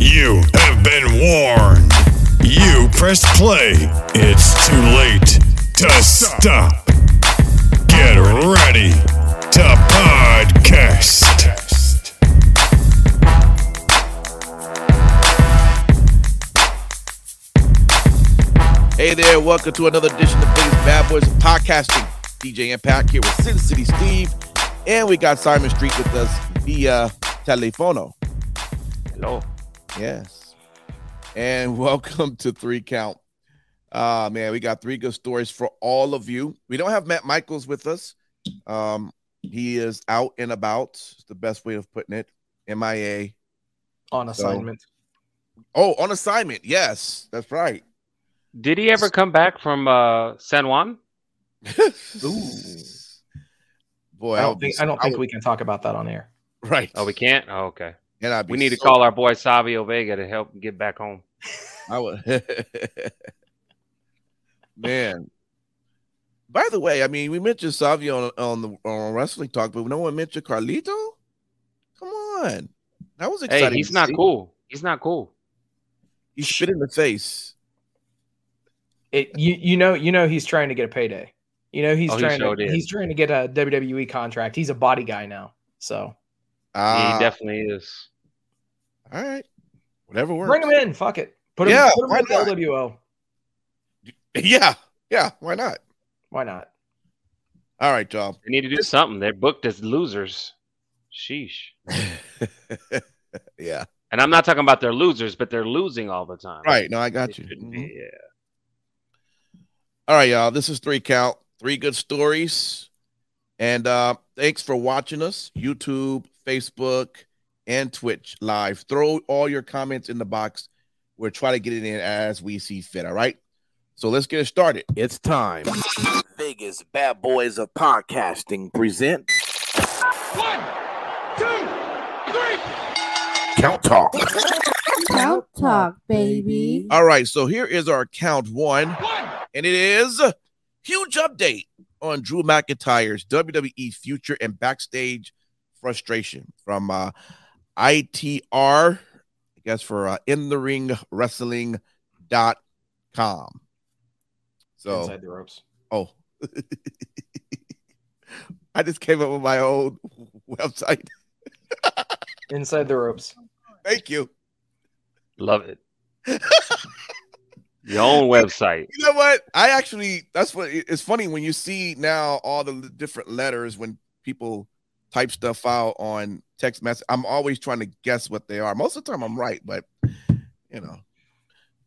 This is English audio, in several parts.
You have been warned. You pressed play. It's too late to stop. Get ready to podcast. Hey there, welcome to another edition of Vegas Bad Boys of Podcasting. DJ Impact here with Sin City Steve, and we got Simon Street with us via telefono. Hello. Yes. And welcome to Three Count. Uh man, we got three good stories for all of you. We don't have Matt Michaels with us. Um, he is out and about. It's the best way of putting it. MIA. on assignment. Oh, on assignment. Yes, that's right. Did he ever come back from uh, San Juan? Ooh. Boy, I don't be think so- I don't think would- we can talk about that on air. Right. Oh, we can't. Oh, okay. And I'd be We need to call our boy Savio Vega to help get back home. I would. Man. By the way, I mean we mentioned Savio on, on the on wrestling talk, but no one mentioned Carlito. Come on, that was exciting. Hey, he's not see. cool. He's not cool. He spit in the face. It you you know you know he's trying to get a payday. You know he's Oh, he trying sure to did. he's trying to get a WWE contract. He's a body guy now. So Ah, he definitely is. All right, whatever works. bring him in. Fuck it. Put him, Yeah, put him why the not? LWO. Yeah, yeah. Why not? Why not? All right, y'all. They need to do something. They're booked as losers. Sheesh. yeah. And I'm not talking about they're losers, but they're losing all the time. Right. No, I got They you. shouldn't Mhm. be, Yeah. All right, y'all. This is three count, three good stories. And uh thanks for watching us, YouTube, Facebook, and Twitch live. Throw all your comments in the box. We'll try to get it in as we see fit. All right. So let's get it started. It's time. Vegas Bad Boys of Podcasting present One, two, three. Count Talk. Count talk, baby. All right, so here is our count one. One. and it is a huge update on Drew McIntyre's WWE future and backstage frustration from uh, ITR, I guess for uh, in the ring wrestling.com. So, Inside the ropes. oh, I just came up with my own website. Inside the ropes. Thank you. Love it. Your own website. You know what? I actually that's what it's funny when you see now all the different letters when people type stuff out on text message. I'm always trying to guess what they are. Most of the time I'm right, but you know,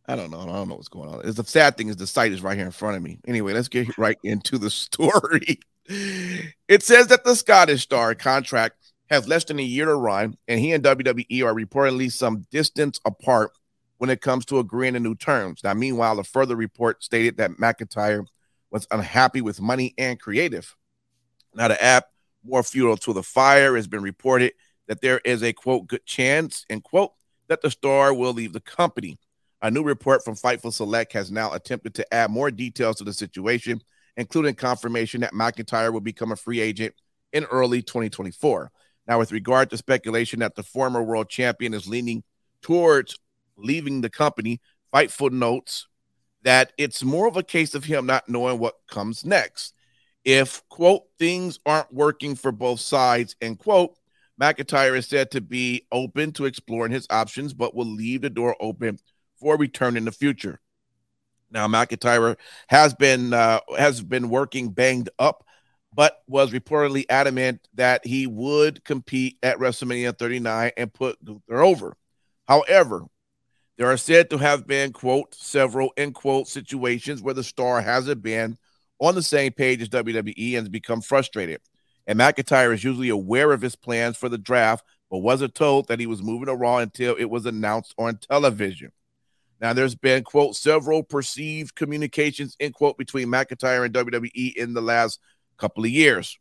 I don't know. I don't know what's going on. It's the sad thing is the site is right here in front of me. Anyway, let's get right into the story. It says that the Scottish star contract has less than a year to run, and he and WWE are reportedly some distance apart when it comes to agreeing to new terms. Now, meanwhile, a further report stated that McIntyre was unhappy with money and creative. Now, the add more fuel to the fire, It's been reported that there is a quote good chance end quote that the star will leave the company. A new report from Fightful Select has now attempted to add more details to the situation, including confirmation that McIntyre will become a free agent in early 2024. Now, with regard to speculation that the former world champion is leaning towards leaving the company, Fightful notes that it's more of a case of him not knowing what comes next. If, quote, things aren't working for both sides, end quote, McIntyre is said to be open to exploring his options, but will leave the door open for return in the future. Now, McIntyre has been uh, has been working banged up, but was reportedly adamant that he would compete at WrestleMania 39 and put Gunther over. However, there are said to have been, quote, several, end quote, situations where the star hasn't been on the same page as WWE and has become frustrated. And McIntyre is usually aware of his plans for the draft, but wasn't told that he was moving to Raw until it was announced on television. Now, there's been, quote, several perceived communications, end quote, between McIntyre and WWE in the last couple of years.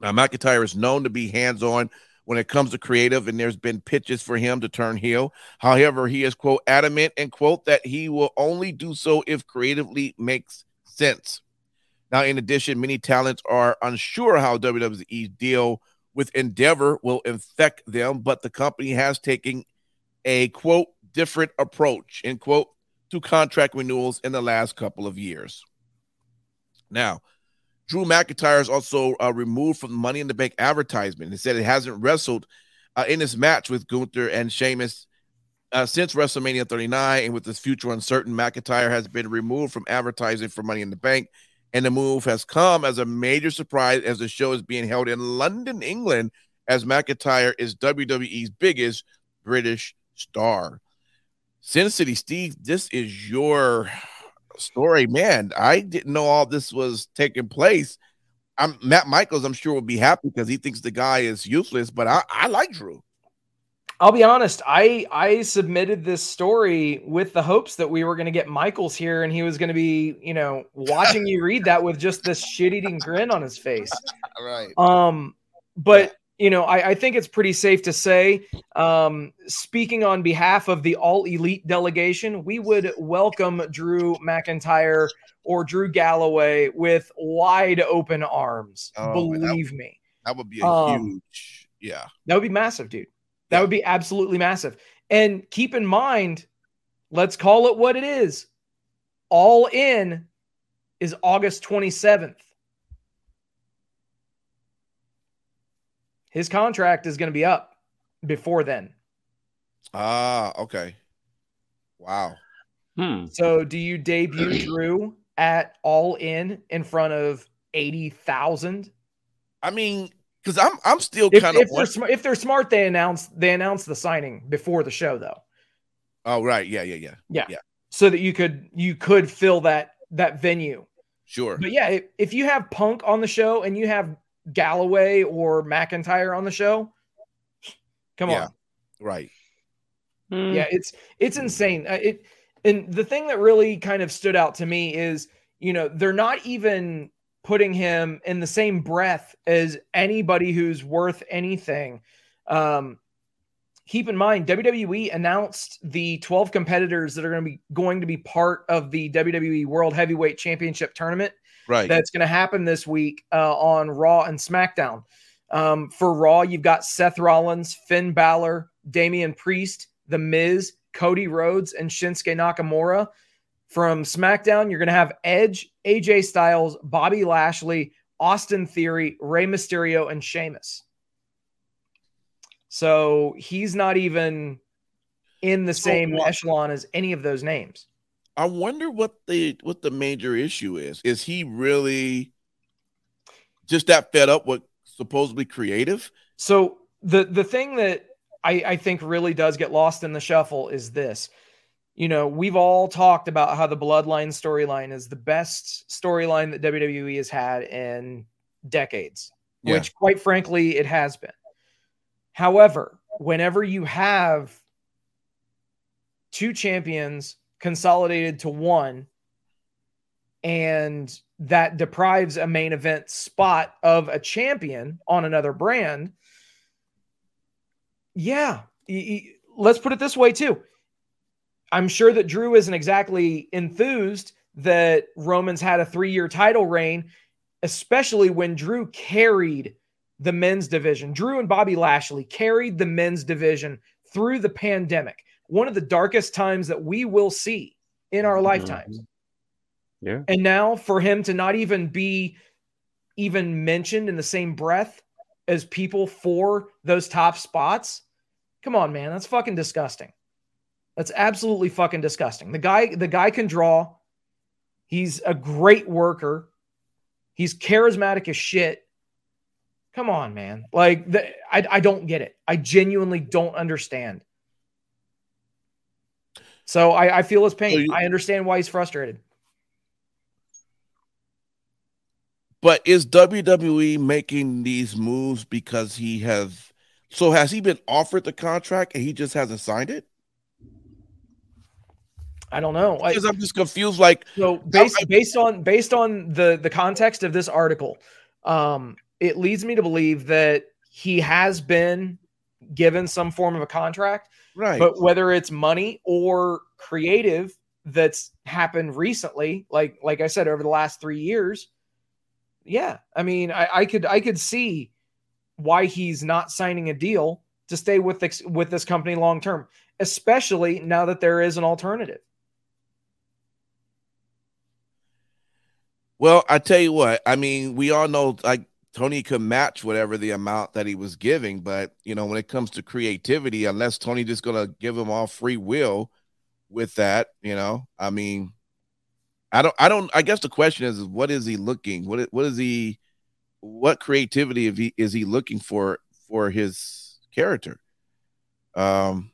Now, McIntyre is known to be hands on when it comes to creative, and there's been pitches for him to turn heel. However, he is, quote, adamant and, quote, that he will only do so if creatively makes sense. Now, in addition, many talents are unsure how WWE's deal with Endeavor will affect them, but the company has taken a, quote, different approach, end quote, to contract renewals in the last couple of years. Now, Drew McIntyre is also uh, removed from the Money in the Bank advertisement. He said it hasn't wrestled uh, in his match with Gunther and Sheamus uh, since WrestleMania 39, and with his future uncertain, McIntyre has been removed from advertising for Money in the Bank. And the move has come as a major surprise as the show is being held in London, England, as McIntyre is WWE's biggest British star. Sin City Steve, this is your story, man. I didn't know all this was taking place. I'm Matt Michaels. I'm sure will be happy because he thinks the guy is useless. But I, I like Drew. I'll be honest. I I submitted this story with the hopes that we were going to get Michaels here, and he was going to be, you know, watching you read that with just this shit-eating grin on his face. Right. Um, but you know, I, I, think it's pretty safe to say, um, speaking on behalf of the All Elite delegation, we would welcome Drew McIntyre or Drew Galloway with wide open arms. Oh, believe that, me, that would be a um, huge, yeah, that would be massive, dude. That would be absolutely massive. And keep in mind, let's call it what it is. All in is August 27th. his contract is going to be up before then. Ah, okay. Wow. Hmm. So, do you debut Drew at All In in front of eighty thousand? I mean, because I'm I'm still kind of if they're smart. If they're smart, they announce they announce the signing before the show, though. Oh right, yeah, yeah, yeah, yeah, yeah. So that you could you could fill that that venue. Sure. But yeah, if, if you have Punk on the show and you have Galloway or McIntyre on the show. Come yeah, on. Right. Mm. Yeah, it's it's insane. Uh, it and the thing that really kind of stood out to me is, you know, they're not even putting him in the same breath as anybody who's worth anything. Um, keep in mind, WWE announced the 12 competitors that are going to be going to be part of the WWE World Heavyweight Championship tournament right. that's going to happen this week uh, on Raw and SmackDown. Um, for Raw, you've got Seth Rollins, Finn Balor, Damian Priest, The Miz, Cody Rhodes, and Shinsuke Nakamura. From SmackDown, you're going to have Edge, AJ Styles, Bobby Lashley, Austin Theory, Rey Mysterio, and Sheamus. So he's not even in the so same what? echelon as any of those names. I wonder what the what the major issue is. Is he really just that fed up with supposedly creative? So the the thing that I, I think really does get lost in the shuffle is this. You know, we've all talked about how the bloodline storyline is the best storyline that WWE has had in decades, yeah. which quite frankly it has been. However, whenever you have two champions consolidated to one and that deprives a main event spot of a champion on another brand yeah let's put it this way too i'm sure that drew isn't exactly enthused that romans had a three-year title reign especially when drew carried the men's division drew and bobby lashley carried the men's division through the pandemic one of the darkest times that we will see in our lifetimes. Mm-hmm. Yeah. And now for him to not even be even mentioned in the same breath as people for those top spots. Come on, man. That's fucking disgusting. That's absolutely fucking disgusting. The guy, the guy can draw. He's a great worker. He's charismatic as shit. Come on, man. Like, the, I, I don't get it. I genuinely don't understand. So I, I feel his pain. So you, I understand why he's frustrated. But is WWE making these moves because he has? So has he been offered the contract and he just hasn't signed it? I don't know. I- Because I'm just confused. Like, So based based on based on the the context of this article, um, it leads me to believe that he has been given some form of a contract, right? but whether it's money or creative that's happened recently, like like I said, over the last three years, yeah, I mean, I, I could I could see why he's not signing a deal to stay with this with this company long term, especially now that there is an alternative. Well, I tell you what, I mean, we all know like Tony could match whatever the amount that he was giving, but you know, when it comes to creativity, unless Tony just gonna give him all free will with that, you know, I mean, I don't, I don't, I guess the question is, what is he looking? What, what is he, what creativity if he is he looking for for his character? Um,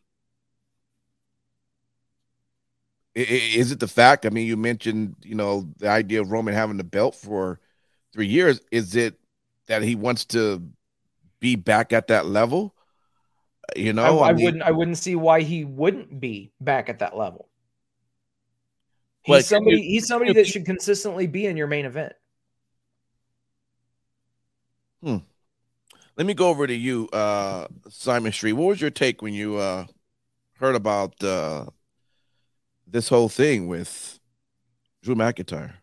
i- i- is it the fact? I mean, you mentioned, you know, the idea of Roman having the belt for three years. Is it that he wants to be back at that level? You know, I, I mean, wouldn't I wouldn't see why he wouldn't be back at that level. He's Well, somebody you- he's somebody that should consistently be in your main event. Hmm. Let me go over to you, uh, Simon Street. What was your take when you uh, heard about uh, this whole thing with Drew McIntyre?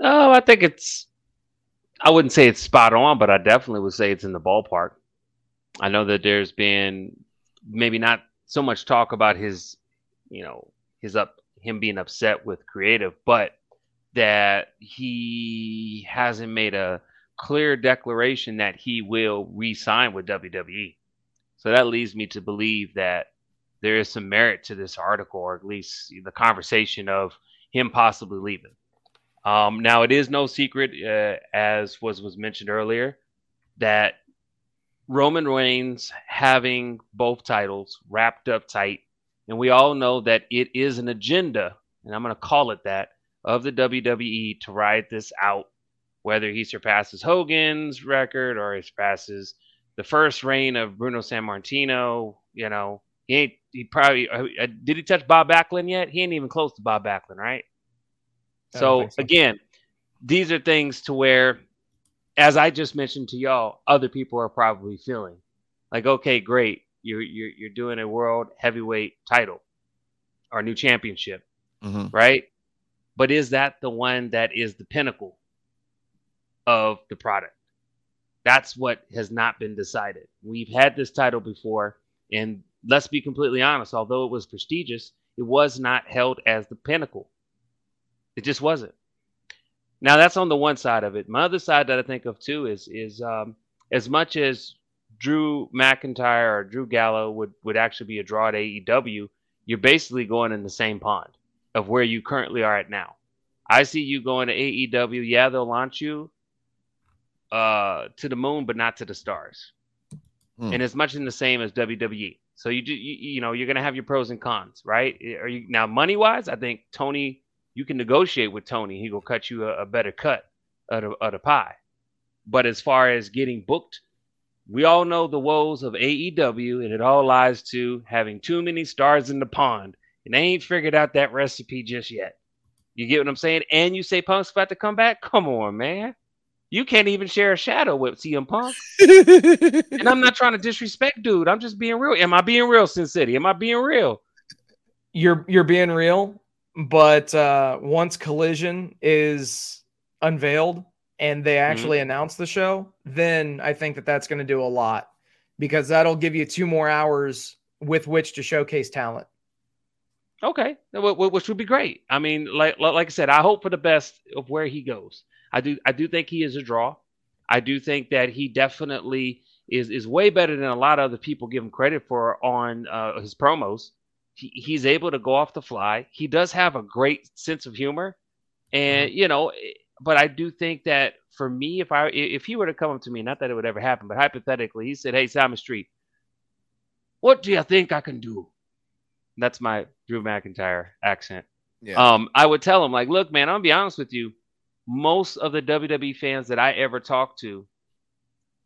Oh, I think it's. I wouldn't say it's spot on, but I definitely would say it's in the ballpark. I know that there's been maybe not so much talk about his, you know, his up him being upset with creative, but that he hasn't made a clear declaration that he will re-sign with WWE. So that leads me to believe that there is some merit to this article, or at least the conversation of him possibly leaving. Um, now, it is no secret, uh, as was was mentioned earlier, that Roman Reigns having both titles wrapped up tight, and we all know that it is an agenda, and I'm going to call it that, of the WWE to ride this out, whether he surpasses Hogan's record or he surpasses the first reign of Bruno Sammartino. You know, he ain't. He probably uh, uh, did he touch Bob Backlund yet? He ain't even close to Bob Backlund, right? So, so. again, these are things to where, as I just mentioned to y'all, other people are probably feeling like, okay, great, you're you're you're doing a world heavyweight title or a new championship, Mm-hmm. right? But is that the one that is the pinnacle of the product? That's what has not been decided. We've had this title before, and let's be completely honest, although it was prestigious, it was not held as the pinnacle. It just wasn't. Now that's on the one side of it. My other side that I think of too is is um, as much as Drew McIntyre or Drew Gallo would would actually be a draw at AEW, you're basically going in the same pond of where you currently are at now. I see you going to AEW. Yeah, they'll launch you uh, to the moon, but not to the stars. Hmm. And as much in the same as WWE. So you do, you, you know, you're gonna have your pros and cons, right? Are you now money wise? I think Tony, you can negotiate with Tony. He will cut you a, a better cut of the, of the pie. But as far as getting booked, we all know the woes of AEW, and it all lies to having too many stars in the pond, and they ain't figured out that recipe just yet. You get what I'm saying? And you say Punk's about to come back? Come on, man. You can't even share a shadow with CM Punk. And I'm not trying to disrespect, dude. I'm just being real. Am I being real, Sin City? Am I being real? You're you're being real, but uh, once Collision is unveiled and they actually announce the show, then I think that that's going to do a lot because that'll give you two more hours with which to showcase talent. Okay, wh- wh- which would be great. I mean, like like I said, I hope for the best of where he goes. I do I do think he is a draw. I do think that he definitely is is way better than a lot of other people give him credit for on uh, his promos. He, he's able to go off the fly. He does have a great sense of humor, and you know, eh, but I do think that for me, if I if he were to come up to me, not that it would ever happen, but hypothetically, he said, "Hey, Simon Street, what do you think I can do?" That's my Drew McIntyre accent. Yeah. Um, I would tell him like, look, man, I'm gonna be honest with you. Most of the WWE fans that I ever talk to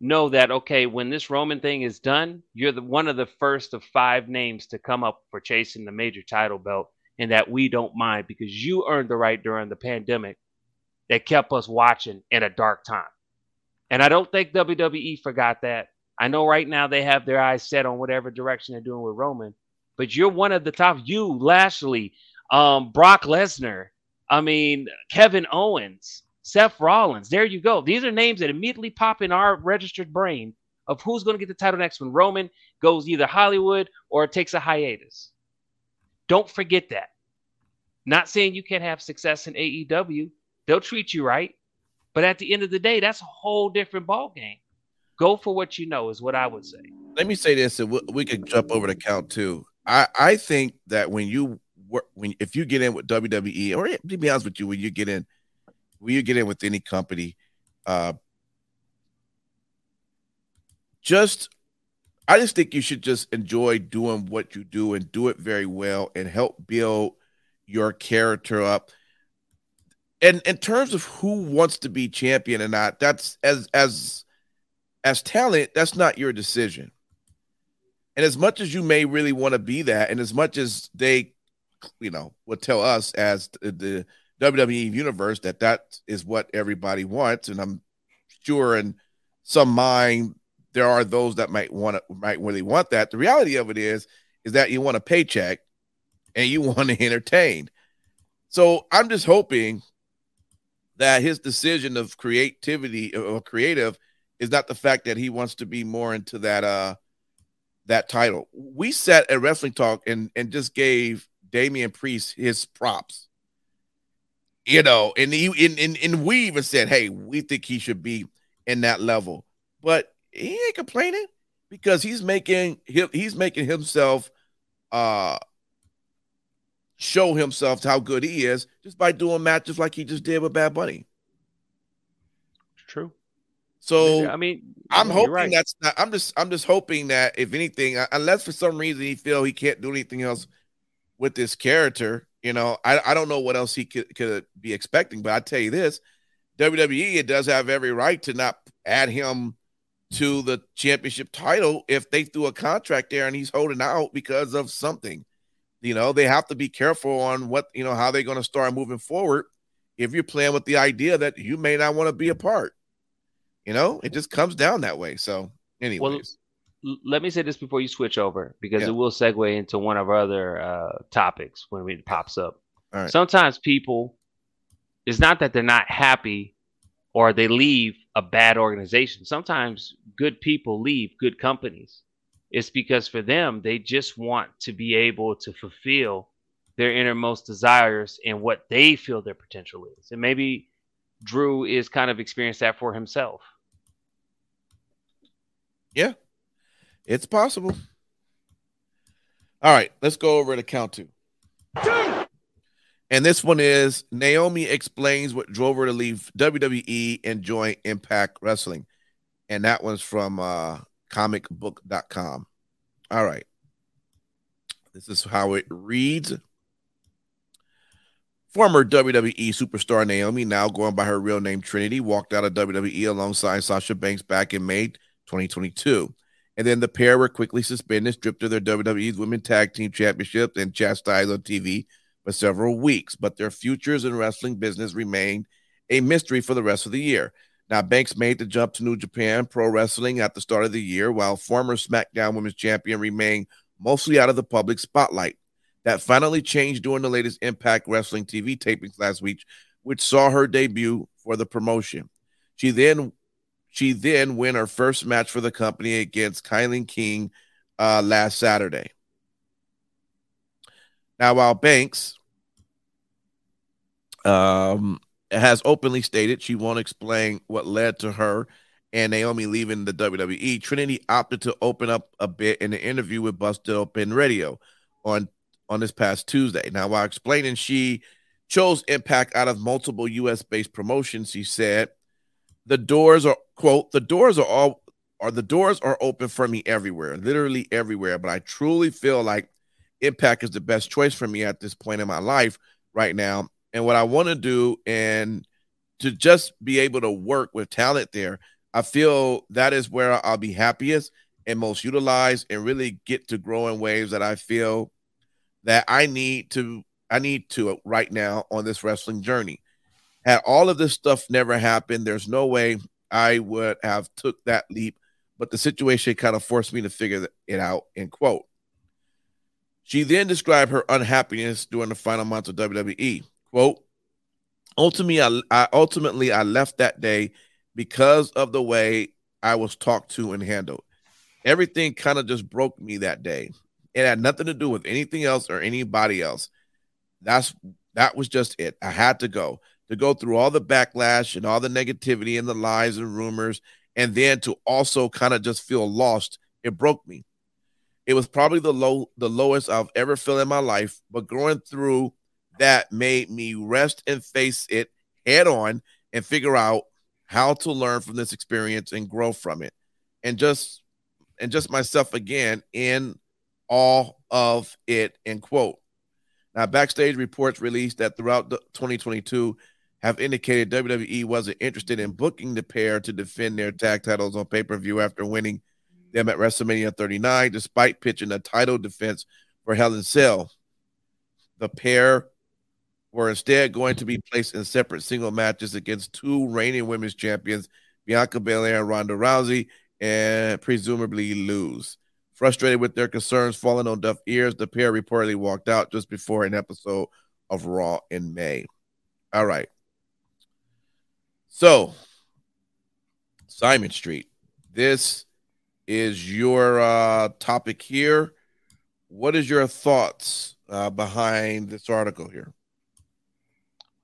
know that okay, when this Roman thing is done, you're the one of the first of five names to come up for chasing the major title belt, and that we don't mind because you earned the right during the pandemic that kept us watching in a dark time. And I don't think WWE forgot that. I know right now they have their eyes set on whatever direction they're doing with Roman, but you're one of the top. You, Lashley, um, Brock Lesnar, I mean, Kevin Owens, Seth Rollins. There you go. These are names that immediately pop in our registered brain of who's going to get the title next when Roman goes either Hollywood or takes a hiatus. Don't forget that. Not saying you can't have success in AEW. They'll treat you right. But at the end of the day, that's a whole different ball game. Go for what you know is what I would say. Let me say this, and we, could jump over to count two. I I think that when you when if you get in with WWE, or to be honest with you, when you get in, when you get in with any company, uh, just I just think you should just enjoy doing what you do and do it very well and help build your character up. And in terms of who wants to be champion or not, that's as as as talent, that's not your decision. And as much as you may really want to be that, and as much as they, you know, would tell us as the, WWE universe that that is what everybody wants, and I'm sure in some mind there are those that might want to might really want that. The reality of it is is that you want a paycheck and you want to entertain. So I'm just hoping that his decision of creativity or creative is not the fact that he wants to be more into that uh that title. We sat at wrestling talk and and just gave Damian Priest his props. You know, and he and, and, and we even said, hey, we think he should be in that level. But he ain't complaining because he's making he's making himself uh show himself how good he is just by doing matches like he just did with Bad Bunny. True. So I mean, I'm hoping right. that's not. I'm just I'm just hoping that if anything, unless for some reason he feel he can't do anything else with this character, you know, I I don't know what else he could could be expecting. But I tell you this, WWE it does have every right to not add him to the championship title if they threw a contract there and he's holding out because of something. You know, they have to be careful on what, you know, how they're going to start moving forward if you're playing with the idea that you may not want to be a part. You know, it just comes down that way. So, anyways. Well, let me say this before you switch over because Yeah. it will segue into one of our other uh, topics when it pops up. Right. Sometimes people, it's not that they're not happy or they leave a bad organization. Sometimes good people leave good companies. It's because for them, they just want to be able to fulfill their innermost desires and what they feel their potential is. And maybe Drew is kind of experienced that for himself. It's possible. All right, let's go over to count two. And this one is Naomi explains what drove her to leave WWE and join Impact Wrestling. And that one's from uh, comicbook.com. All right. This is how it reads. Former WWE superstar Naomi, now going by her real name Trinity, walked out of WWE alongside Sasha Banks back in May 2022. And then the pair were quickly suspended, stripped of their WWE's Women Tag Team Championship, and chastised on TV for several weeks. But their futures in wrestling business remained a mystery for the rest of the year. Now, Banks made the jump to New Japan Pro Wrestling at the start of the year, while former SmackDown Women's Champion remained mostly out of the public spotlight. That finally changed during the latest Impact Wrestling TV tapings last week, which saw her debut for the promotion. She then she then win her first match for the company against Kylie King uh, last Saturday. Now, while Banks um, has openly stated she won't explain what led to her and Naomi leaving the WWE, Trinity opted to open up a bit in an interview with Busted Open Radio on on this past Tuesday. Now, while explaining she chose Impact out of multiple U.S. based promotions, she said, "The doors are quote the doors are all are the doors are open for me everywhere, literally everywhere. But I truly feel like Impact is the best choice for me at this point in my life right now. And what I want to do and to just be able to work with talent there, I feel that is where I'll be happiest and most utilized and really get to grow in ways that I feel that I need to I need to right now on this wrestling journey. Had all of this stuff never happened, there's no way I would have took that leap, but the situation kind of forced me to figure it out. End quote. She then described her unhappiness during the final months of WWE. Quote, ultimately I, I ultimately I left that day because of the way I was talked to and handled. Everything kind of just broke me that day. It had nothing to do with anything else or anybody else. That's that was just it. I had to go to go through all the backlash and all the negativity and the lies and rumors, and then to also kind of just feel lost. It broke me. It was probably the low, the lowest I've ever felt in my life. But going through that made me rest and face it head on and figure out how to learn from this experience and grow from it, and just and just myself again in all of it. End quote. Now, backstage reports released that throughout the 2022 have indicated WWE wasn't interested in booking the pair to defend their tag titles on pay per view after winning them at WrestleMania 39, despite pitching a title defense for Hell in Cell. The pair were instead going to be placed in separate single matches against two reigning women's champions, Bianca Belair and Ronda Rousey, and presumably lose. Frustrated with their concerns falling on deaf ears, the pair reportedly walked out just before an episode of Raw in May. All right. So, Simon Street, this is your uh, topic here. What is your thoughts uh, behind this article here?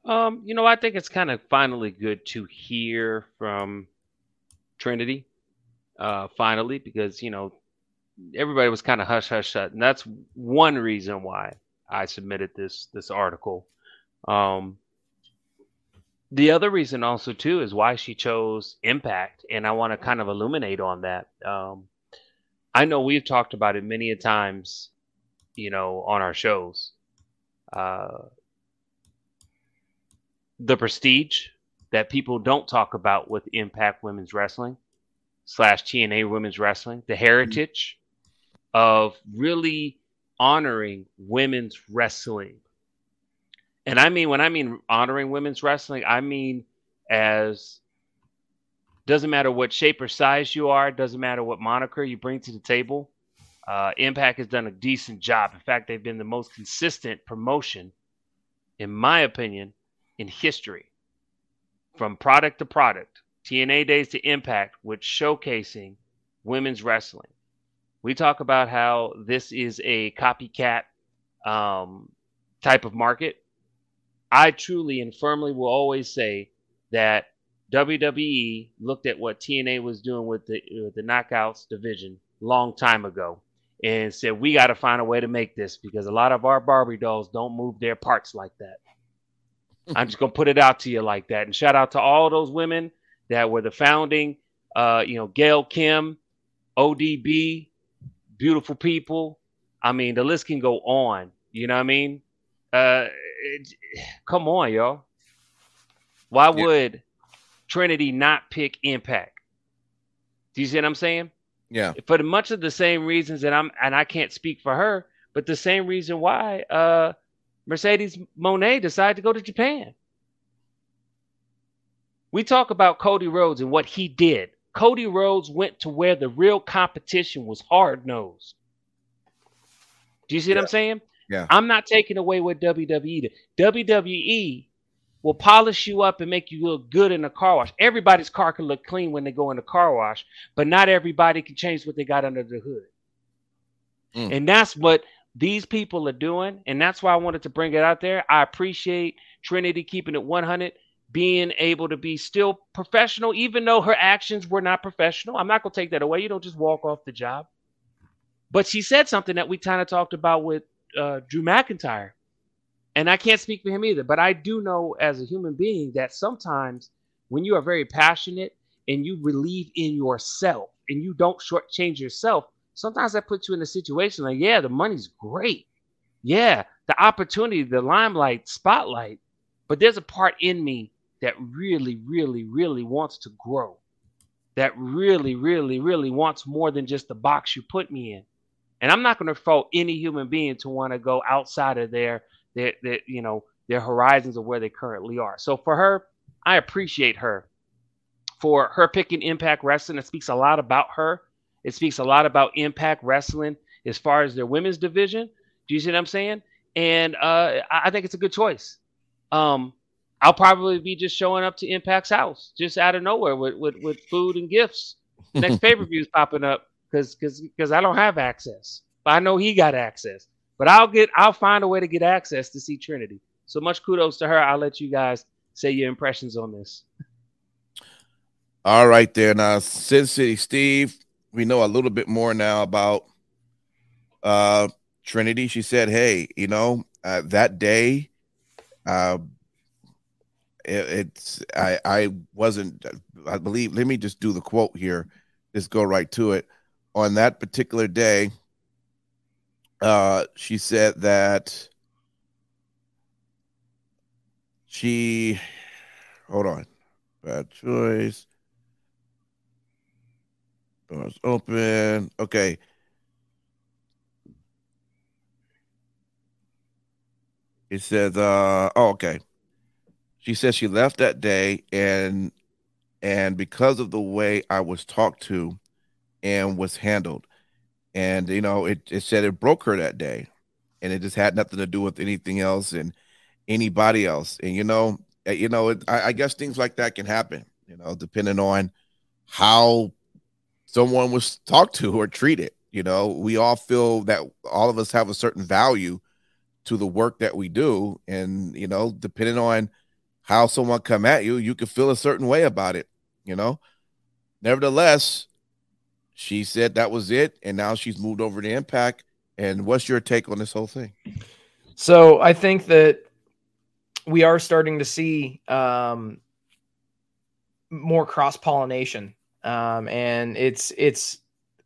Um, you know, I think it's kind of finally good to hear from Trinity, uh, finally, because you know everybody was kind of hush hush shut, and that's one reason why I submitted this this article. Um, the other reason also too is why she chose impact and i want to kind of illuminate on that um, i know we've talked about it many a times you know on our shows uh, the prestige that people don't talk about with impact women's wrestling slash tna women's wrestling the heritage mm-hmm. of really honoring women's wrestling and I mean when I mean honoring women's wrestling, I mean as doesn't matter what shape or size you are, doesn't matter what moniker you bring to the table. Uh, Impact has done a decent job. In fact, they've been the most consistent promotion, in my opinion, in history. From product to product, TNA days to Impact, with showcasing women's wrestling. We talk about how this is a copycat um, type of market. I truly and firmly will always say that WWE looked at what TNA was doing with the with the Knockouts division long time ago and said we got to find a way to make this because a lot of our Barbie dolls don't move their parts like that. I'm just gonna put it out to you like that. And shout out to all those women that were the founding, uh, you know, Gail Kim, ODB, beautiful people. I mean, the list can go on. You know what I mean? Uh, it, come on, y'all. Why yeah. would Trinity not pick Impact? Do you see what I'm saying? Yeah. For the much of the same reasons that I'm, and I can't speak for her, but the same reason why uh, Mercedes Moné decided to go to Japan. We talk about Cody Rhodes and what he did. Cody Rhodes went to where the real competition was hard nosed. Do you see yeah. what I'm saying? Yeah. I'm not taking away what WWE did. WWE will polish you up and make you look good in a car wash. Everybody's car can look clean when they go in the car wash, but not everybody can change what they got under the hood. Mm. And that's what these people are doing. And that's why I wanted to bring it out there. I appreciate Trinity keeping it 100, being able to be still professional, even though her actions were not professional. I'm not going to take that away. You don't just walk off the job. But she said something that we kind of talked about with uh, Drew McIntyre, and I can't speak for him either. But I do know as a human being that sometimes when you are very passionate and you believe in yourself and you don't shortchange yourself, sometimes that puts you in a situation like, yeah, the money's great, yeah, the opportunity, the limelight, spotlight, but there's a part in me that really, really, really wants to grow. That really, really, really wants more than just the box you put me in. And I'm not going to fault any human being to want to go outside of their their, their you know their horizons of where they currently are. So for her, I appreciate her for her picking Impact Wrestling. It speaks a lot about her. It speaks a lot about Impact Wrestling as far as their women's division. Do you see what I'm saying? And uh, I think it's a good choice. Um, I'll probably be just showing up to Impact's house just out of nowhere with with, with food and gifts. Next pay per view is popping up because because I don't have access, but I know he got access. But I'll get I'll find a way to get access to see Trinity. So much kudos to her. I'll let you guys say your impressions on this. All right, there now, Sin City Steve. We know a little bit more now about uh Trinity. She said, "Hey, you know, uh, that day, uh, it, it's I I wasn't. I believe. Let me just do the quote here. Just go right to it. On that particular day, uh, she said that she. Hold on. Bad choice. Doors open. Okay. It says, uh, oh, okay. She says she left that day and and because of the way I was talked to and was handled. And you know, it, it said it broke her that day. And it just had nothing to do with anything else and anybody else. And you know, eh, you know, it, I, I guess things like that can happen, you know, depending on how someone was talked to or treated. You know, we all feel that all of us have a certain value to the work that we do and you know depending on how someone come at you you could feel a certain way about it you know nevertheless she said that was it and now she's moved over to impact and what's your take on this whole thing So I think that we are starting to see um, more cross pollination, um, and it's it's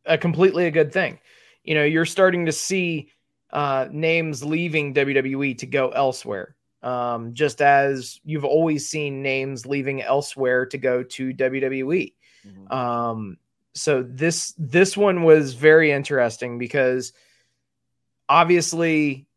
a completely a good thing. You know, you're starting to see uh, names leaving WWE to go elsewhere, um, just as you've always seen names leaving elsewhere to go to WWE. Um, so this this one was very interesting because obviously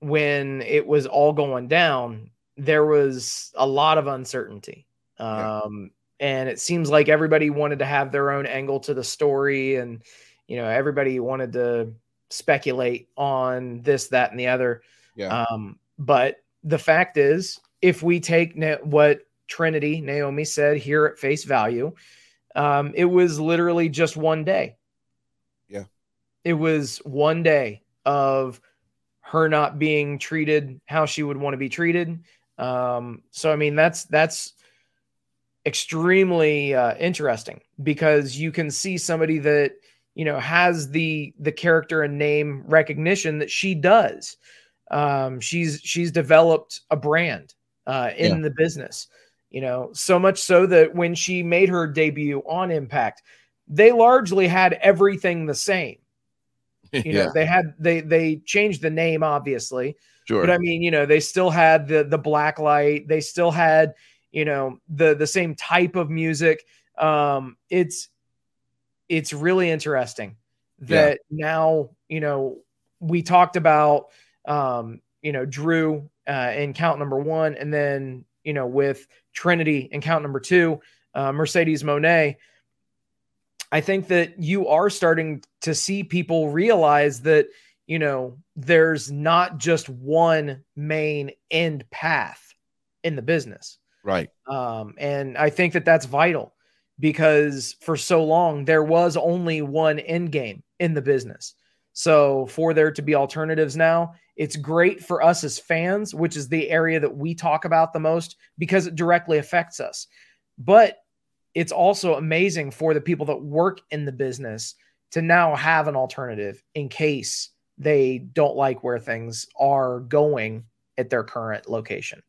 when it was all going down, there was a lot of uncertainty. Yeah. Um, and it seems like everybody wanted to have their own angle to the story, and you know, everybody wanted to speculate on this, that, and the other. yeah Um, but the fact is, if we take what Trinity Naomi said here at face value, um, it was literally just one day. Yeah. It was one day of her not being treated how she would want to be treated. Um, so I mean that's that's extremely uh, interesting because you can see somebody that you know has the the character and name recognition that she does. Um, she's she's developed a brand uh, in Yeah. the business, you know, so much so that when she made her debut on Impact, they largely had everything the same. You yeah know, they had they they changed the name obviously, sure but I mean, you know, they still had the the black light. They still had, you know, the the same type of music. Um, it's it's really interesting that now, you know, we talked about, um, you know, Drew uh, in count number one, and then you know with Trinity and count number two, uh, Mercedes Moné. I think that you are starting to see people realize that you know there's not just one main end path in the business right um, and i think that that's vital because for so long there was only one end game in the business so for there to be alternatives now it's great for us as fans which is the area that we talk about the most because it directly affects us but it's also amazing for the people that work in the business to now have an alternative in case they don't like where things are going at their current location.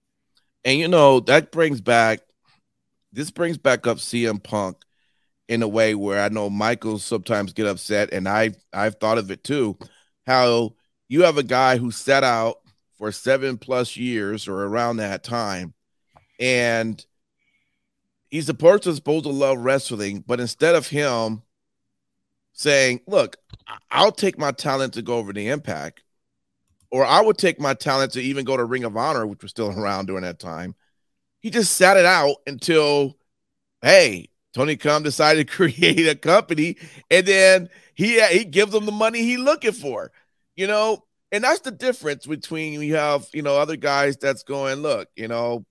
And you know, that brings back this brings back up CM Punk in a way where I know Michael sometimes get upset, and I've I've thought of it too. How you have a guy who set out for seven plus years or around that time, and he's a person supposed to love wrestling, but instead of him saying, Look, I'll take my talent to go over the impact, or I would take my talent to even go to Ring of Honor, which was still around during that time. He just sat it out until, hey, Tony Khan decided to create a company, and then he he gives them the money he looking for, you know. And that's the difference between you have you know other guys that's going, look, you know,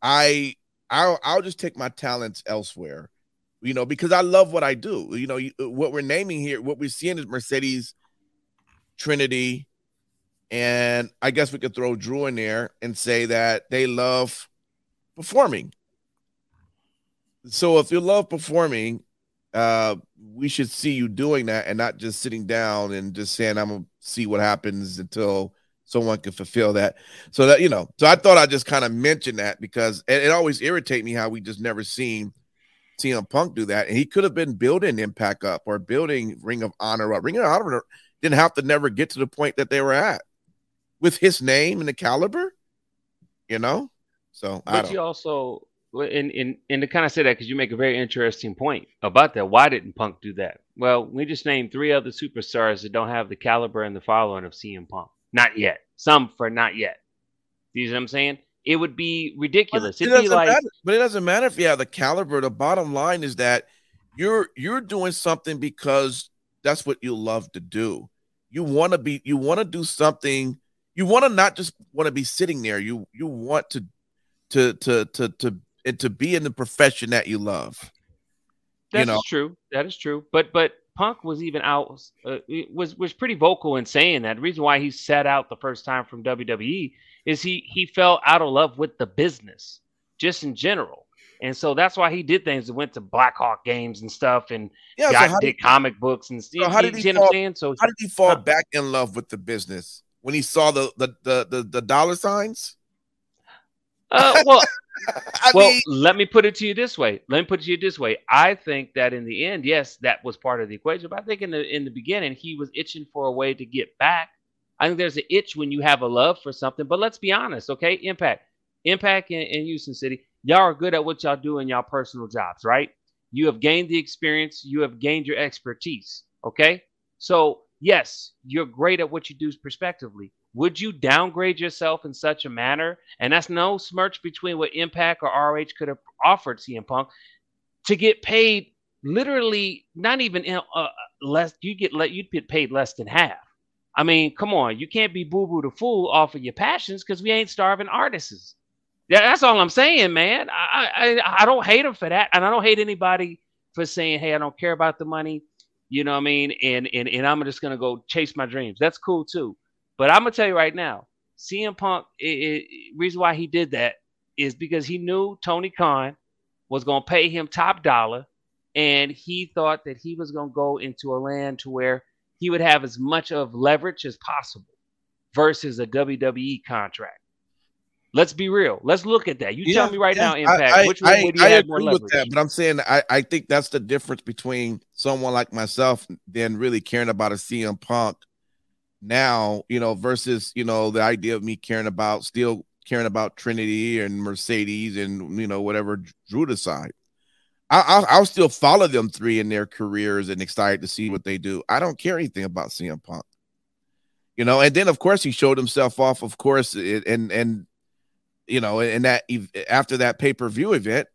I I'll I'll just take my talents elsewhere, you know, because I love what I do. You know, you, what we're naming here, what we're seeing is Mercedes, Trinity, and I guess we could throw Drew in there and say that they love performing. So if you love performing, uh, we should see you doing that and not just sitting down and just saying, I'm gonna see what happens until someone can fulfill that. So that you know, so I thought I'd just kind of mention that because it, it always irritates me how we just never seen CM Punk do that. And he could have been building Impact up or building Ring of Honor up. Ring of Honor didn't have to never get to the point that they were at with his name and the caliber, you know. So, but you also and and and to kind of say that because you make a very interesting point about that. Why didn't Punk do that? Well, we just named three other superstars that don't have the caliber and the following of CM Punk. Not yet. Some for not yet. You know what I'm saying? It would be ridiculous. But it, It'd be like, matter. but it doesn't matter if you have the caliber. The bottom line is that you're you're doing something because that's what you love to do. You want to be. You want to do something. You want to not just want to be sitting there. You you want to to to to to and to be in the profession that you love. That's you know? true. That is true. But but Punk was even out uh, was was pretty vocal in saying that. The reason why he sat out the first time from WWE is he he fell out of love with the business just in general. And so that's why he did things that went to Blackhawk games and stuff and yeah, got so did comic books and so how did he you fall, So how did he fall huh. back in love with the business when he saw the the the the, the dollar signs? Uh, well, well, mean, let me put it to you this way. Let me put it to you this way. I think that in the end, yes, that was part of the equation. But I think in the in the beginning, he was itching for a way to get back. I think there's an itch when you have a love for something. But let's be honest, okay? Impact, Impact in, in Houston City, y'all are good at what y'all do in y'all personal jobs, right? You have gained the experience. You have gained your expertise. Okay, so yes, you're great at what you do prospectively. Would you downgrade yourself in such a manner? And that's no smirch between what Impact or ROH could have offered CM Punk to get paid literally not even uh, less. You get let you get paid less than half. I mean, come on, you can't be boo boo the fool off of your passions because we ain't starving artists. Yeah, that's all I'm saying, man. I, I I don't hate him for that, and I don't hate anybody for saying, "Hey, I don't care about the money." You know what I mean? And and and I'm just gonna go chase my dreams. That's cool too. But I'm gonna tell you right now, CM Punk. It, it, reason why he did that is because he knew Tony Khan was gonna pay him top dollar, and he thought that he was gonna go into a land to where he would have as much of leverage as possible versus a WWE contract. Let's be real. Let's look at that. You yeah, tell me right yeah, now, Impact. I, which one I, would you I have more agree leverage? with that, but I'm saying I, I think that's the difference between someone like myself than really caring about a CM Punk now, you know, versus, you know, the idea of me caring about still caring about Trinity and Mercedes and, you know, whatever Drew decide. I, will I'll still follow them three in their careers and excited to see what they do. I don't care anything about CM Punk, you know. And then, of course, he showed himself off, of course, and and you know, and that after that pay per view event,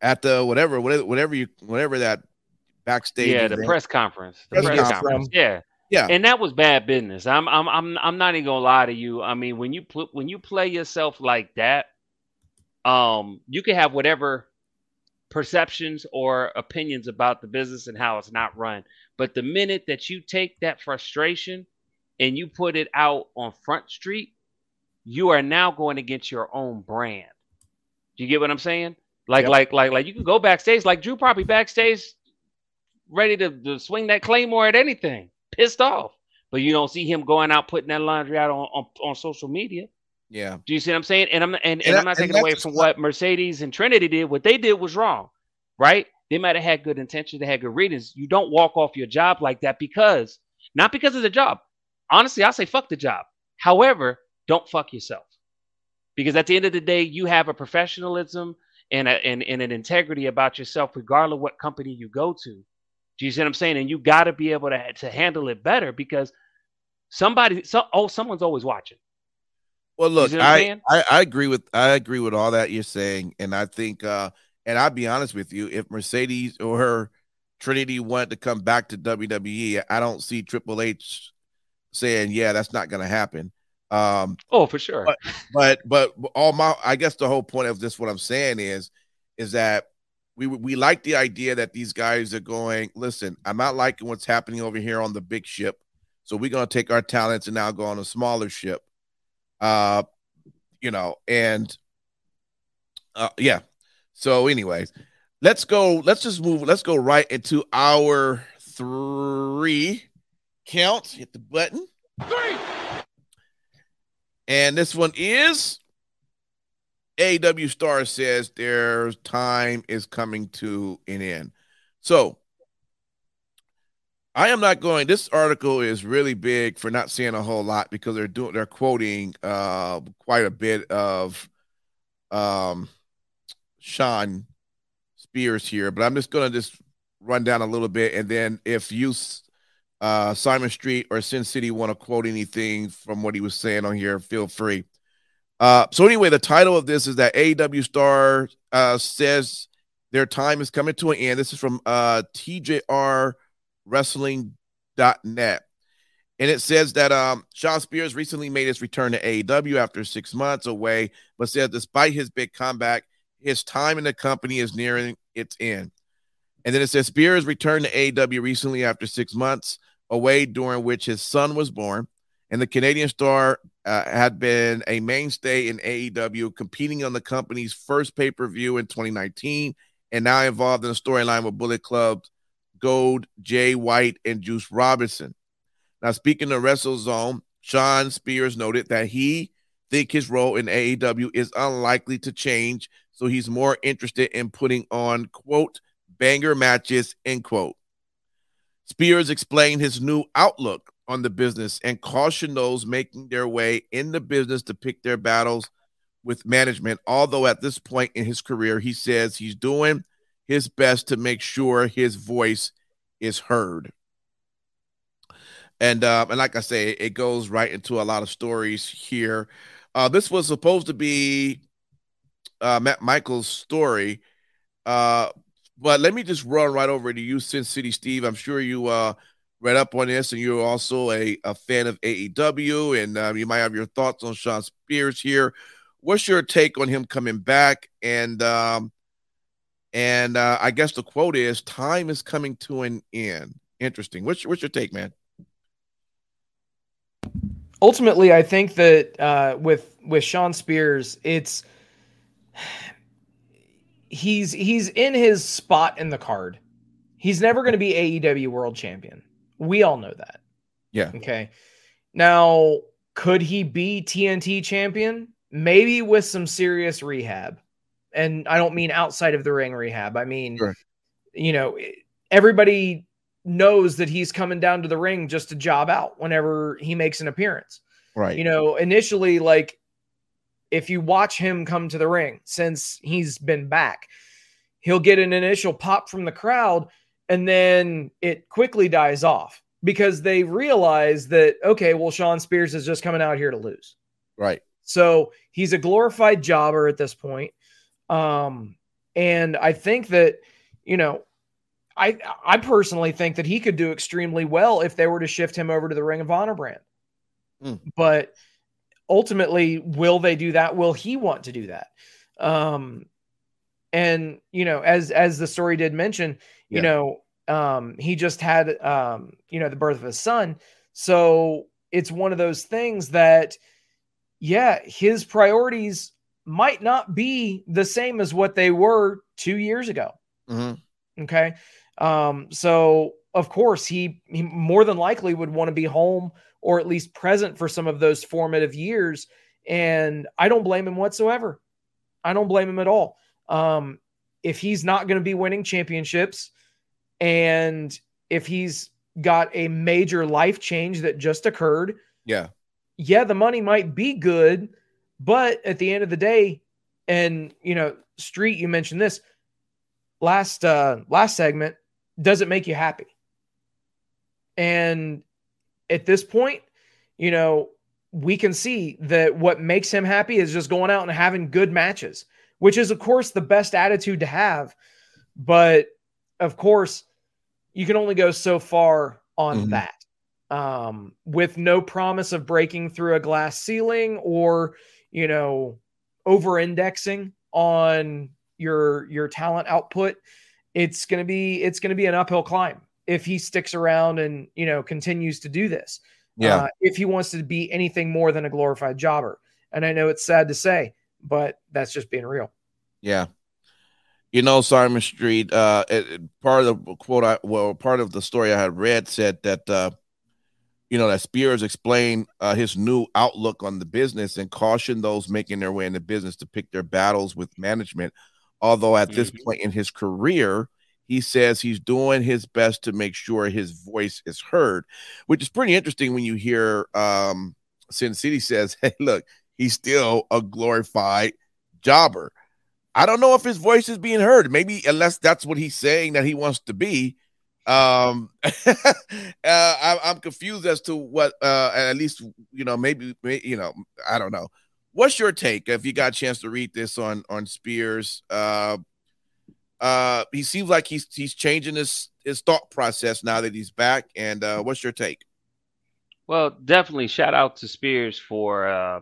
at the whatever, whatever, whatever you, whatever that backstage, yeah, event, the press conference, the press press conference, conference. yeah. Yeah, and that was bad business. I'm I'm I'm I'm not even gonna lie to you. I mean, when you pl- when you play yourself like that, um, you can have whatever perceptions or opinions about the business and how it's not run. But the minute that you take that frustration and you put it out on Front Street, you are now going against your own brand. Do you get what I'm saying? Like, yep. like, like, like you can go backstage, like Drew probably backstage, ready to, to swing that claymore at anything pissed off. But you don't see him going out putting that laundry out on, on, on social media. Yeah. Do you see what I'm saying? And I'm and, and, and I'm not taking away from what Mercedes and Trinity did. What they did was wrong, right? They might have had good intentions, they had good reasons. You don't walk off your job like that because not because of the job. Honestly, I say fuck the job. However, don't fuck yourself. Because at the end of the day, you have a professionalism and, a, and, and an integrity about yourself, regardless of what company you go to. Do you see what I'm saying? And you got to be able to, to handle it better because Somebody, so oh, someone's always watching. Well, look, I. I I agree with I agree with all that you're saying, and I think, uh, and I'll be honest with you, if Mercedes or her Trinity wanted to come back to WWE, I don't see Triple H saying, "Yeah, that's not going to happen." Um, Oh, for sure. But- but but all my I guess the whole point of this, what I'm saying is, is that we we like the idea that these guys are going. Listen, I'm not liking what's happening over here on the big ship, so we're going to take our talents and now go on a smaller ship. Uh, you know, and uh, yeah. So, anyways, let's go. Let's just move. Let's go right into our three count. Hit the button. Three. And this one is AEW Star says their time is coming to an end. So I am not going. This article is really big for not saying a whole lot because they're doing they're quoting uh quite a bit of um Shawn Spears here, but I'm just gonna just run down a little bit and then if you uh, Simon Street or Sin City want to quote anything from what he was saying on here, feel free. Uh, so anyway, the title of this is that AEW Star uh, says their time is coming to an end. This is from uh, TJRWrestling.net. And it says that um, Shawn Spears recently made his return to AEW after six months away, but said despite his big comeback, his time in the company is nearing its end. And then it says Spears returned to AEW recently after six months away, during which his son was born. And the Canadian star uh, had been a mainstay in AEW, competing on the company's first pay per view in 2019, and now involved in a storyline with Bullet Club, Gold, Jay White, and Juice Robinson. Now, speaking of WrestleZone, Shawn Spears noted that he think his role in AEW is unlikely to change, so he's more interested in putting on quote banger matches end quote. Spears explained his new outlook on the business and caution those making their way in the business to pick their battles with management. Although at this point in his career, he says he's doing his best to make sure his voice is heard. And uh, and like I say, it goes right into a lot of stories here. Uh, this was supposed to be uh, Matt Michaels' story, uh, but let me just run right over to you, Sin City Steve. I'm sure you uh, read up on this, and you're also a, a fan of AEW, and uh, you might have your thoughts on Shawn Spears here. What's your take on him coming back? And um, and uh, I guess the quote is, "Time is coming to an end." Interesting. What's what's your take, man? ultimately i think that uh, with with shawn spears it's he's he's in his spot in the card he's never going to be aew world champion we all know that Yeah. okay now could he be tnt champion maybe with some serious rehab and i don't mean outside of the ring rehab i mean Sure. you know everybody knows that he's coming down to the ring just to job out whenever he makes an appearance. Right. You know, initially, like if you watch him come to the ring since he's been back, he'll get an initial pop from the crowd and then it quickly dies off because they realize that, okay, well, Shawn Spears is just coming out here to lose. right. So he's a glorified jobber at this point. Um, and I think that, you know, I I personally think that he could do extremely well if they were to shift him over to the Ring of Honor brand. Hmm. But ultimately, will they do that? Will he want to do that? Um, and you know, as as the story did mention, you Yeah. know, um, he just had um, you know, the birth of his son. So it's one of those things that, yeah, his priorities might not be the same as what they were two years ago. Mhm. Okay. Um, so of course he, he more than likely would want to be home or at least present for some of those formative years. And I don't blame him whatsoever. I don't blame him at all. Um, if he's not going to be winning championships and if he's got a major life change that just occurred, Yeah. yeah, the money might be good, but at the end of the day, and you know, Street, you mentioned this last uh last segment, does it make you happy? And at this point, you know, we can see that what makes him happy is just going out and having good matches, which is, of course, the best attitude to have. But of course, you can only go so far on Mhm. that um, with no promise of breaking through a glass ceiling or, you know, over indexing on your your talent output it's going to be it's going to be an uphill climb if he sticks around and you know continues to do this Yeah. uh, if he wants to be anything more than a glorified jobber and i know it's sad to say but that's just being real Yeah. You know, Simon Street, uh, it, it- part of the quote, I, well, part of the story I had read said that, uh, you know, that Spears explained uh, his new outlook on the business and cautioned those making their way in the business to pick their battles with management. Although at this Mhm. point in his career, he says he's doing his best to make sure his voice is heard, which is pretty interesting when you hear um, Sin City says, "Hey, look, he's still a glorified jobber." I don't know if his voice is being heard. Maybe unless that's what he's saying that he wants to be. Um, uh, I, I'm confused as to what. Uh, at least you know, maybe you know, I don't know. What's your take? If you got a chance to read this on on Spears, uh, uh, he seems like he's he's changing his his thought process now that he's back. And uh, what's your take? Well, definitely shout out to Spears for uh,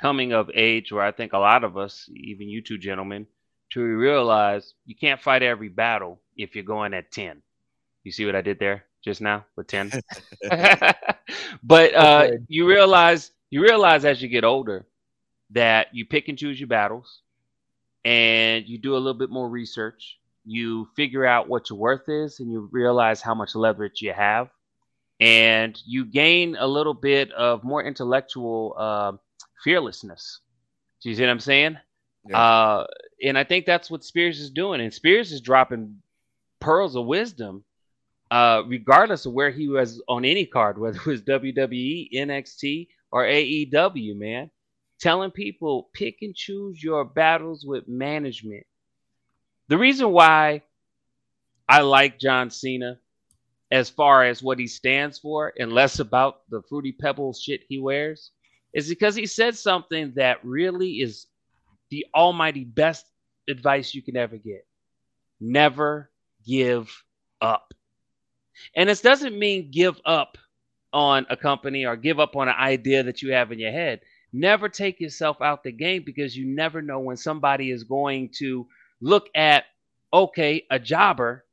coming of age, where I think a lot of us, even you two gentlemen, to realize you can't fight every battle if you're going at 10. You see what I did there just now with 10? but uh, Okay. you realize you realize as you get older that you pick and choose your battles and you do a little bit more research. You figure out what your worth is and you realize how much leverage you have and you gain a little bit of more intellectual uh, fearlessness. Do you see what I'm saying? Yeah. Uh, and I think that's what Spears is doing. And Spears is dropping pearls of wisdom, uh, regardless of where he was on any card, whether it was WWE, NXT, or AEW, man. Telling people pick and choose your battles with management. The reason why I like John Cena as far as what he stands for and less about the fruity pebbles shit he wears is because he said something that really is the almighty best advice you can ever get. Never give up. And this doesn't mean give up on a company or give up on an idea that you have in your head. Never take yourself out the game because you never know when somebody is going to look at, okay, a jobber,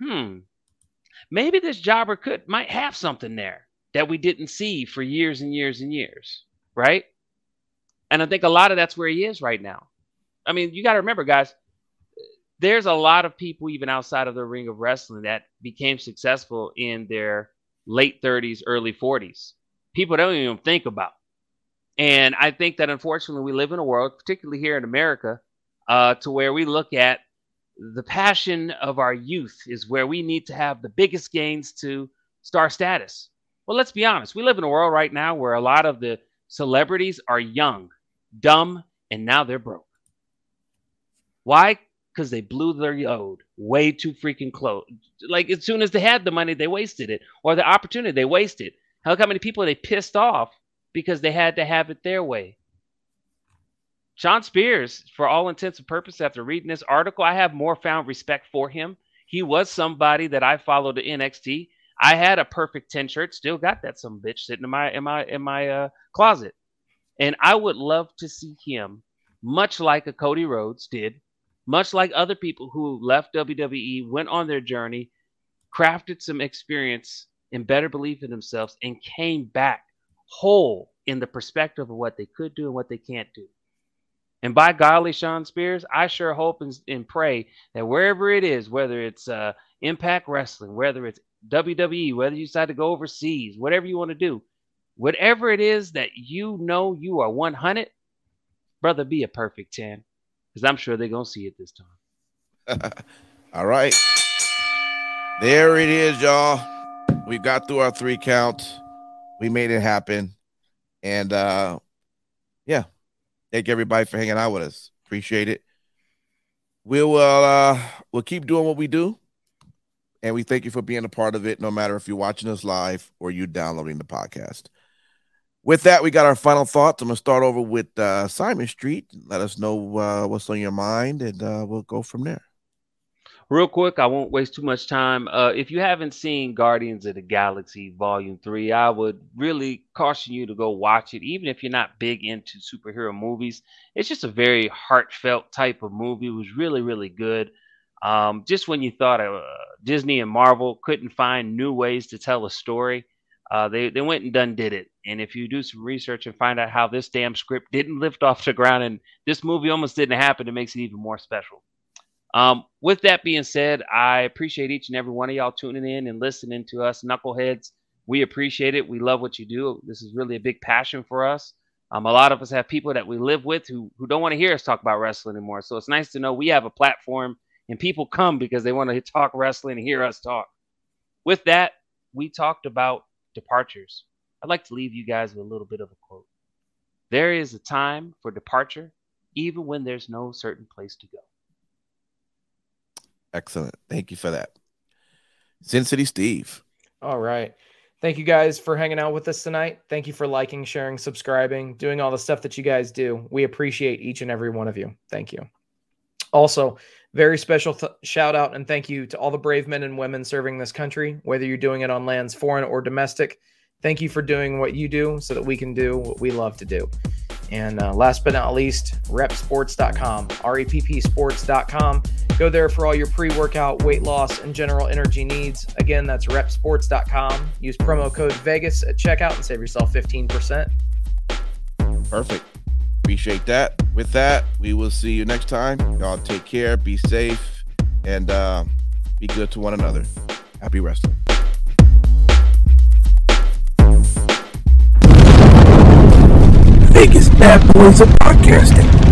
hmm, maybe this jobber could might have something there that we didn't see for years and years and years, right? And I think a lot of that's where he is right now. I mean, you got to remember, guys, there's a lot of people even outside of the ring of wrestling that became successful in their late 30s, early 40s. People don't even think about. And I think that unfortunately we live in a world, particularly here in America, uh, to where we look at the passion of our youth is where we need to have the biggest gains to star status. Well, let's be honest. We live in a world right now where a lot of the celebrities are young, dumb, and now they're broke. Why? Because they blew their load way too freaking close. Like as soon as they had the money, they wasted it, or the opportunity, they wasted. How how many people they pissed off because they had to have it their way? Shawn Spears, for all intents and purposes, after reading this article, I have more found respect for him. He was somebody that I followed at NXT. I had a perfect 10 shirt, still got that some bitch sitting in my in my in my uh, closet. And I would love to see him, much like a Cody Rhodes did, much like other people who left WWE, went on their journey, crafted some experience and better belief in themselves, and came back whole in the perspective of what they could do and what they can't do. And by golly, Shawn Spears, I sure hope and, and pray that wherever it is, whether it's uh, Impact Wrestling, whether it's WWE, whether you decide to go overseas, whatever you want to do, whatever it is that you know you are 100, brother, be a perfect 10, because I'm sure they're going to see it this time. All right. There it is, y'all. We got through our three counts. We made it happen. And uh yeah. Thank everybody for hanging out with us. Appreciate it. We will uh we'll keep doing what we do. And we thank you for being a part of it, no matter if you're watching us live or you downloading the podcast. With that, we got our final thoughts. I'm gonna start over with uh, Simon Street. Let us know uh, what's on your mind, and uh, we'll go from there. Real quick, I won't waste too much time. Uh, if you haven't seen Guardians of the Galaxy Volume 3, I would really caution you to go watch it, even if you're not big into superhero movies. It's just a very heartfelt type of movie. It was really, really good. Um, just when you thought uh, Disney and Marvel couldn't find new ways to tell a story, uh, they, they went and done did it. And if you do some research and find out how this damn script didn't lift off the ground and this movie almost didn't happen, it makes it even more special. Um, with that being said, I appreciate each and every one of y'all tuning in and listening to us, knuckleheads. We appreciate it. We love what you do. This is really a big passion for us. Um, a lot of us have people that we live with who, who don't want to hear us talk about wrestling anymore. So it's nice to know we have a platform and people come because they want to talk wrestling and hear us talk. With that, we talked about departures. I'd like to leave you guys with a little bit of a quote. There is a time for departure, even when there's no certain place to go. Excellent. Thank you for that. Sin City Steve. All right. Thank you guys for hanging out with us tonight. Thank you for liking, sharing, subscribing, doing all the stuff that you guys do. We appreciate each and every one of you. Thank you. Also, very special th- shout out and thank you to all the brave men and women serving this country, whether you're doing it on lands foreign or domestic. Thank you for doing what you do so that we can do what we love to do. And uh, last but not least, reppsports.com, R E P P sports.com. Go there for all your pre workout, weight loss, and general energy needs. Again, that's reppsports.com. Use promo code Vegas at checkout and save yourself 15%. Perfect. Appreciate that. With that, we will see you next time. Y'all take care, be safe, and uh, be good to one another. Happy wrestling. Vegas bad boys of podcasting.